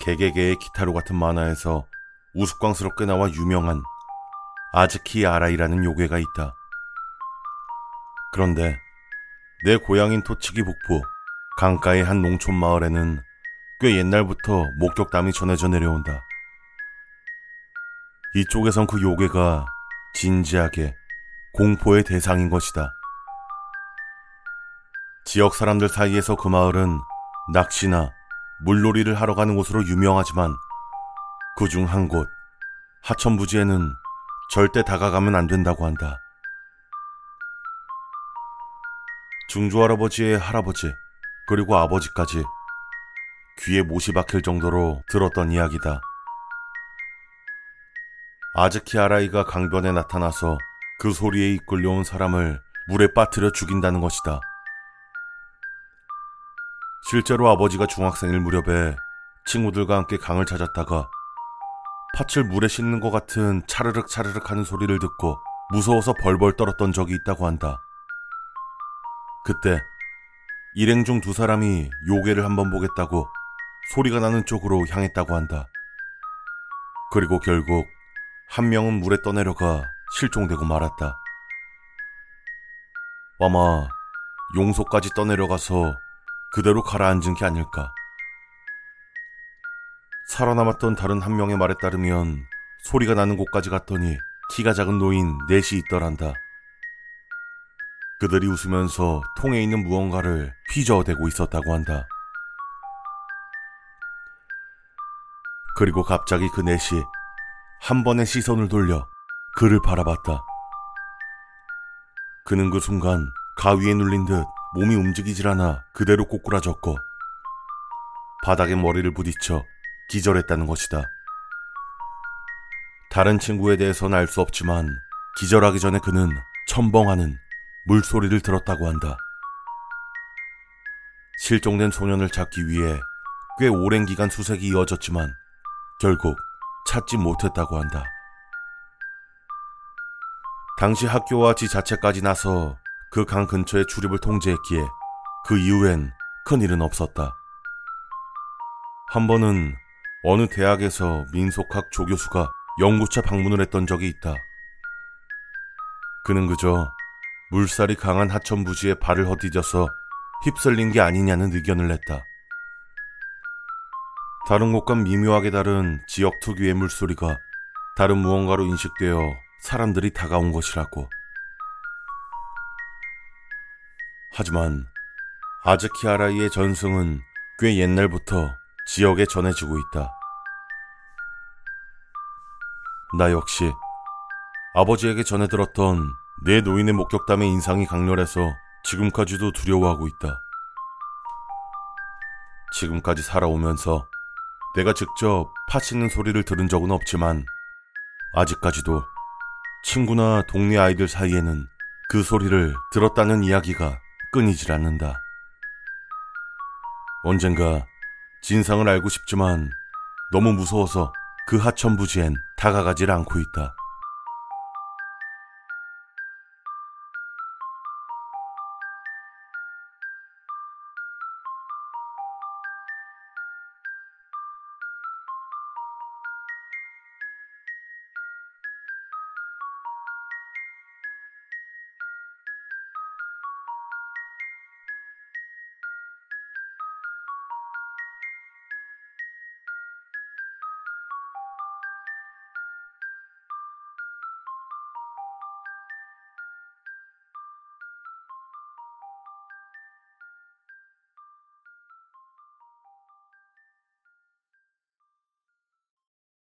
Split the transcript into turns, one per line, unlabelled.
개개개의 기타로 같은 만화에서 우스꽝스럽게 나와 유명한 아즈키 아라이라는 요괴가 있다. 그런데 내 고향인 토치기 북부 강가의 한 농촌 마을에는 꽤 옛날부터 목격담이 전해져 내려온다. 이쪽에선 그 요괴가 진지하게 공포의 대상인 것이다. 지역 사람들 사이에서 그 마을은 낚시나 물놀이를 하러 가는 곳으로 유명하지만 그 중 한 곳, 하천부지에는 절대 다가가면 안 된다고 한다. 중조할아버지의 할아버지, 그리고 아버지까지 귀에 못이 박힐 정도로 들었던 이야기다. 아즈키 아라이가 강변에 나타나서 그 소리에 이끌려온 사람을 물에 빠뜨려 죽인다는 것이다. 실제로 아버지가 중학생일 무렵에 친구들과 함께 강을 찾았다가 팥을 물에 씻는 것 같은 차르륵 차르륵 하는 소리를 듣고 무서워서 벌벌 떨었던 적이 있다고 한다. 그때 일행 중 두 사람이 요괴를 한번 보겠다고 소리가 나는 쪽으로 향했다고 한다. 그리고 결국 한 명은 물에 떠내려가 실종되고 말았다. 아마 용소까지 떠내려가서 그대로 가라앉은 게 아닐까. 살아남았던 다른 한 명의 말에 따르면 소리가 나는 곳까지 갔더니 키가 작은 노인 넷이 있더란다. 그들이 웃으면서 통에 있는 무언가를 휘저어대고 있었다고 한다. 그리고 갑자기 그 넷이 한 번에 시선을 돌려 그를 바라봤다. 그는 그 순간 가위에 눌린 듯 몸이 움직이질 않아 그대로 꼬꾸라졌고 바닥에 머리를 부딪혀 기절했다는 것이다. 다른 친구에 대해서는 알 수 없지만 기절하기 전에 그는 첨벙하는 물소리를 들었다고 한다. 실종된 소년을 찾기 위해 꽤 오랜 기간 수색이 이어졌지만 결국 찾지 못했다고 한다. 당시 학교와 지 자체까지 나서 그 강 근처의 출입을 통제했기에 그 이후엔 큰 일은 없었다. 한 번은 어느 대학에서 민속학 조교수가 연구차 방문을 했던 적이 있다. 그는 그저 물살이 강한 하천 부지에 발을 헛디뎌서 휩쓸린 게 아니냐는 의견을 냈다. 다른 곳과 미묘하게 다른 지역 특유의 물소리가 다른 무언가로 인식되어 사람들이 다가온 것이라고. 하지만 아즈키아라이의 전승은 꽤 옛날부터 지역에 전해지고 있다. 나 역시 아버지에게 전해 들었던 내 노인의 목격담의 인상이 강렬해서 지금까지도 두려워하고 있다. 지금까지 살아오면서 내가 직접 파치는 소리를 들은 적은 없지만 아직까지도 친구나 동네 아이들 사이에는 그 소리를 들었다는 이야기가 끊이질 않는다. 언젠가 진상을 알고 싶지만 너무 무서워서 그 하천부지엔 다가가질 않고 있다.